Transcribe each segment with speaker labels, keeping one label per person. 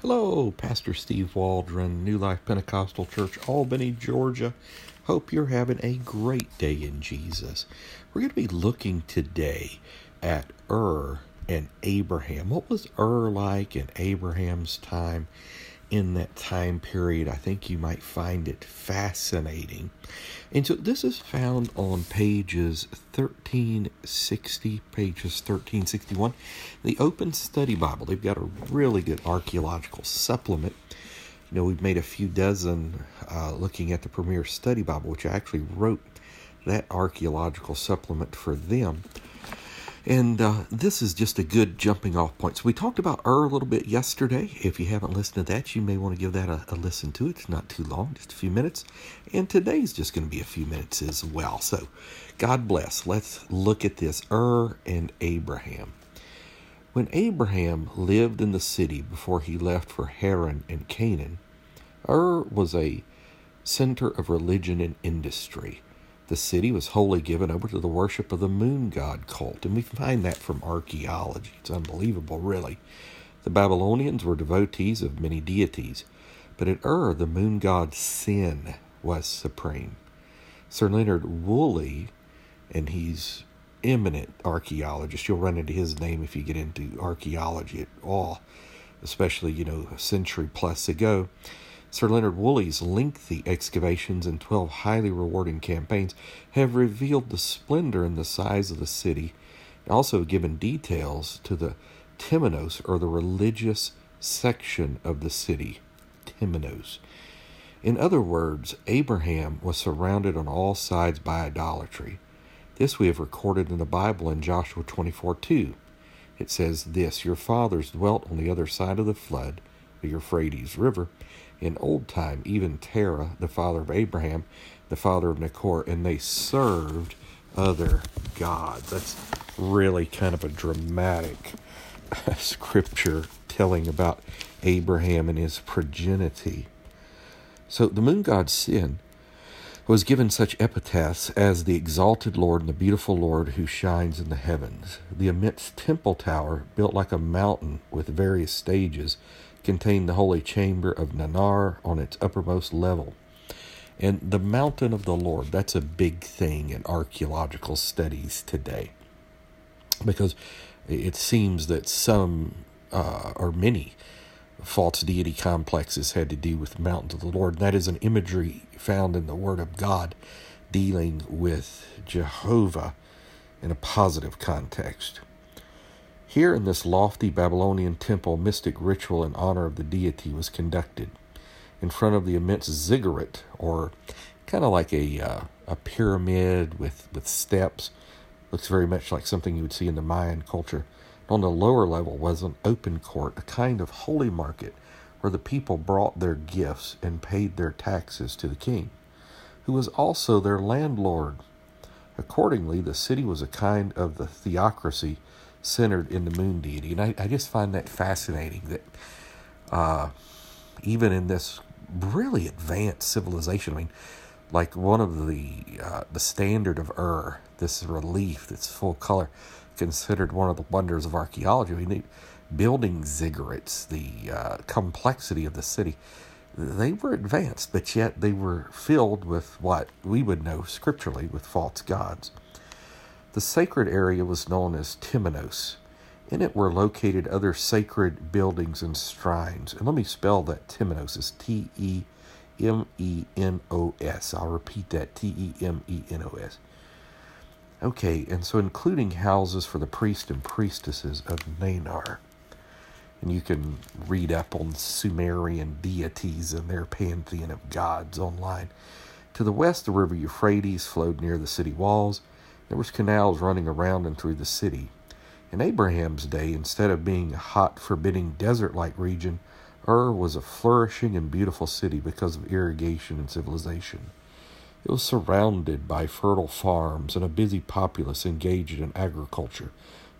Speaker 1: Hello, Pastor Steve Waldron, New Life Pentecostal Church, Albany, Georgia. Hope you're having a great day in Jesus. We're going to be looking today at Ur and Abraham. What was Ur like in Abraham's time? In that time period. I think you might find it fascinating. And so this is found on pages 1360, pages 1361. The Open Study Bible. They've got a really good archaeological supplement. You know, we've made a few dozen uh, looking at the Premier Study Bible, which I actually wrote that archaeological supplement for them. And uh, this is just a good jumping off point. So we talked about Ur a little bit yesterday. If you haven't listened to that, you may want to give that a, a listen to it. It's not too long, just a few minutes. And today's just going to be a few minutes as well. So God bless. Let's look at this Ur and Abraham. When Abraham lived in the city before he left for Haran and Canaan, Ur was a center of religion and industry. The city was wholly given over to the worship of the moon god cult, and we find that from archaeology. It's unbelievable, really. The Babylonians were devotees of many deities, but at Ur, the moon god Sin was supreme. Sir Leonard Woolley, and he's eminent archaeologist. You'll run into his name if you get into archaeology at all, especially, you know, a century plus ago. Sir Leonard Woolley's lengthy excavations and 12 highly rewarding campaigns have revealed the splendor and the size of the city, and also given details to the Temenos, or the religious section of the city. Temenos. In other words, Abraham was surrounded on all sides by idolatry. This we have recorded in the Bible in Joshua 24 2. It says this Your fathers dwelt on the other side of the flood, the Euphrates River, in old time, even Terah, the father of Abraham, the father of Nachor, and they served other gods. That's really kind of a dramatic scripture telling about Abraham and his progeny. So the moon god Sin was given such epithets as the exalted Lord and the beautiful Lord who shines in the heavens. The immense temple tower, built like a mountain with various stages, contained the holy chamber of Nannar on its uppermost level. And the mountain of the Lord, that's a big thing in archaeological studies today. Because it seems that some, uh, or many, false deity complexes had to do with the mountains of the Lord. And that is an imagery found in the Word of God dealing with Jehovah in a positive context. Here in this lofty Babylonian temple, mystic ritual in honor of the deity was conducted in front of the immense ziggurat, or kind of like a uh, a pyramid with with steps. Looks very much like something you would see in the Mayan culture. On the lower level was an open court, a kind of holy market, where the people brought their gifts and paid their taxes to the king, who was also their landlord. Accordingly, the city was a kind of the theocracy centered in the moon deity. And I, I just find that fascinating that uh, even in this really advanced civilization, I mean, like one of the uh, the standard of Ur, this relief that's full color, considered one of the wonders of archaeology. I mean, building ziggurats, the uh, complexity of the city, they were advanced, but yet they were filled with what we would know scripturally with false gods. The sacred area was known as Temenos. In it were located other sacred buildings and shrines. And let me spell that Temenos is T E M E N O S. I'll repeat that T E M E N O S. Okay, and so including houses for the priests and priestesses of Nannar. And you can read up on Sumerian deities and their pantheon of gods online. To the west, the river Euphrates flowed near the city walls. There was canals running around and through the city. In Abraham's day, instead of being a hot, forbidding desert-like region, Ur was a flourishing and beautiful city because of irrigation and civilization. It was surrounded by fertile farms and a busy populace engaged in agriculture,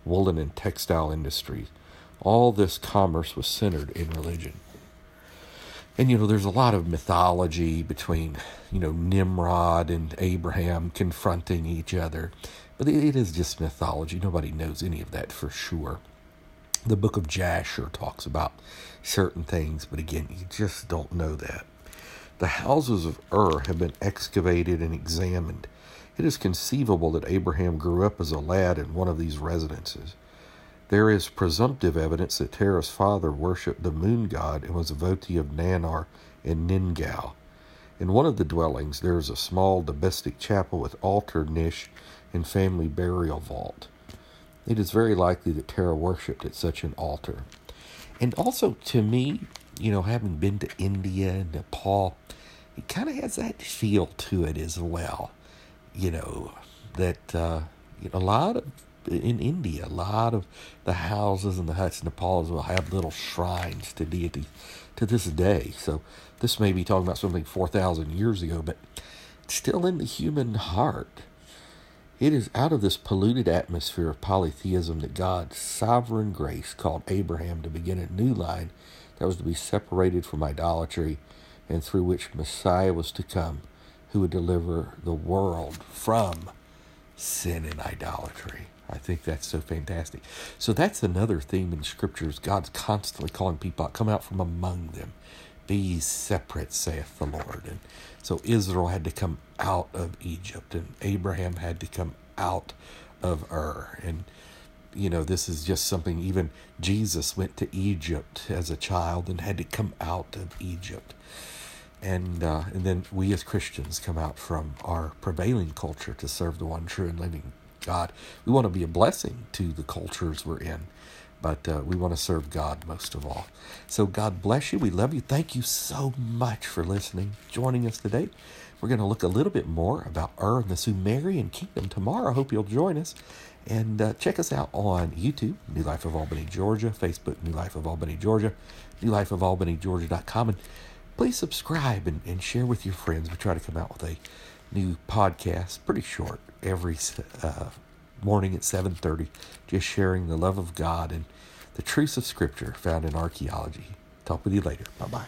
Speaker 1: woolen and textile industries. All this commerce was centered in religion. And you know, there's a lot of mythology between, you know, Nimrod and Abraham confronting each other. But it is just mythology. Nobody knows any of that for sure. The book of Jasher talks about certain things, but again, you just don't know that. The houses of Ur have been excavated and examined. It is conceivable that Abraham grew up as a lad in one of these residences. There is presumptive evidence that Terah's father worshipped the moon god and was a devotee of Nannar and Ningal. In one of the dwellings, there is a small domestic chapel with altar, niche, and family burial vault. It is very likely that Terah worshipped at such an altar. And also, to me, you know, having been to India and Nepal, it kind of has that feel to it as well. You know, that uh, you know, a lot of in India, a lot of the houses and the huts in Nepal will have little shrines to deities to this day. So this may be talking about something 4,000 years ago, but still in the human heart. It is out of this polluted atmosphere of polytheism that God's sovereign grace called Abraham to begin a new line that was to be separated from idolatry and through which Messiah was to come, who would deliver the world from sin and idolatry. I think that's so fantastic. So that's another theme in scriptures. God's constantly calling people out, come out from among them. Be separate, saith the Lord. And so Israel had to come out of Egypt, and Abraham had to come out of Ur. And, you know, this is just something, even Jesus went to Egypt as a child and had to come out of Egypt. And, uh, and then we as Christians come out from our prevailing culture to serve the one true and living God. We want to be a blessing to the cultures we're in, but uh, we want to serve God most of all. So God bless you. We love you. Thank you so much for listening, joining us today. We're going to look a little bit more about Ur and the Sumerian kingdom tomorrow. I hope you'll join us. And uh, check us out on YouTube, New Life of Albany, Georgia, Facebook, New Life of Albany, Georgia, New Life of Albany, Georgia.com. And please subscribe and, and share with your friends. We try to come out with a new podcast, pretty short, every uh, morning at 7.30, just sharing the love of God and the truths of Scripture found in archaeology. Talk with you later. Bye-bye.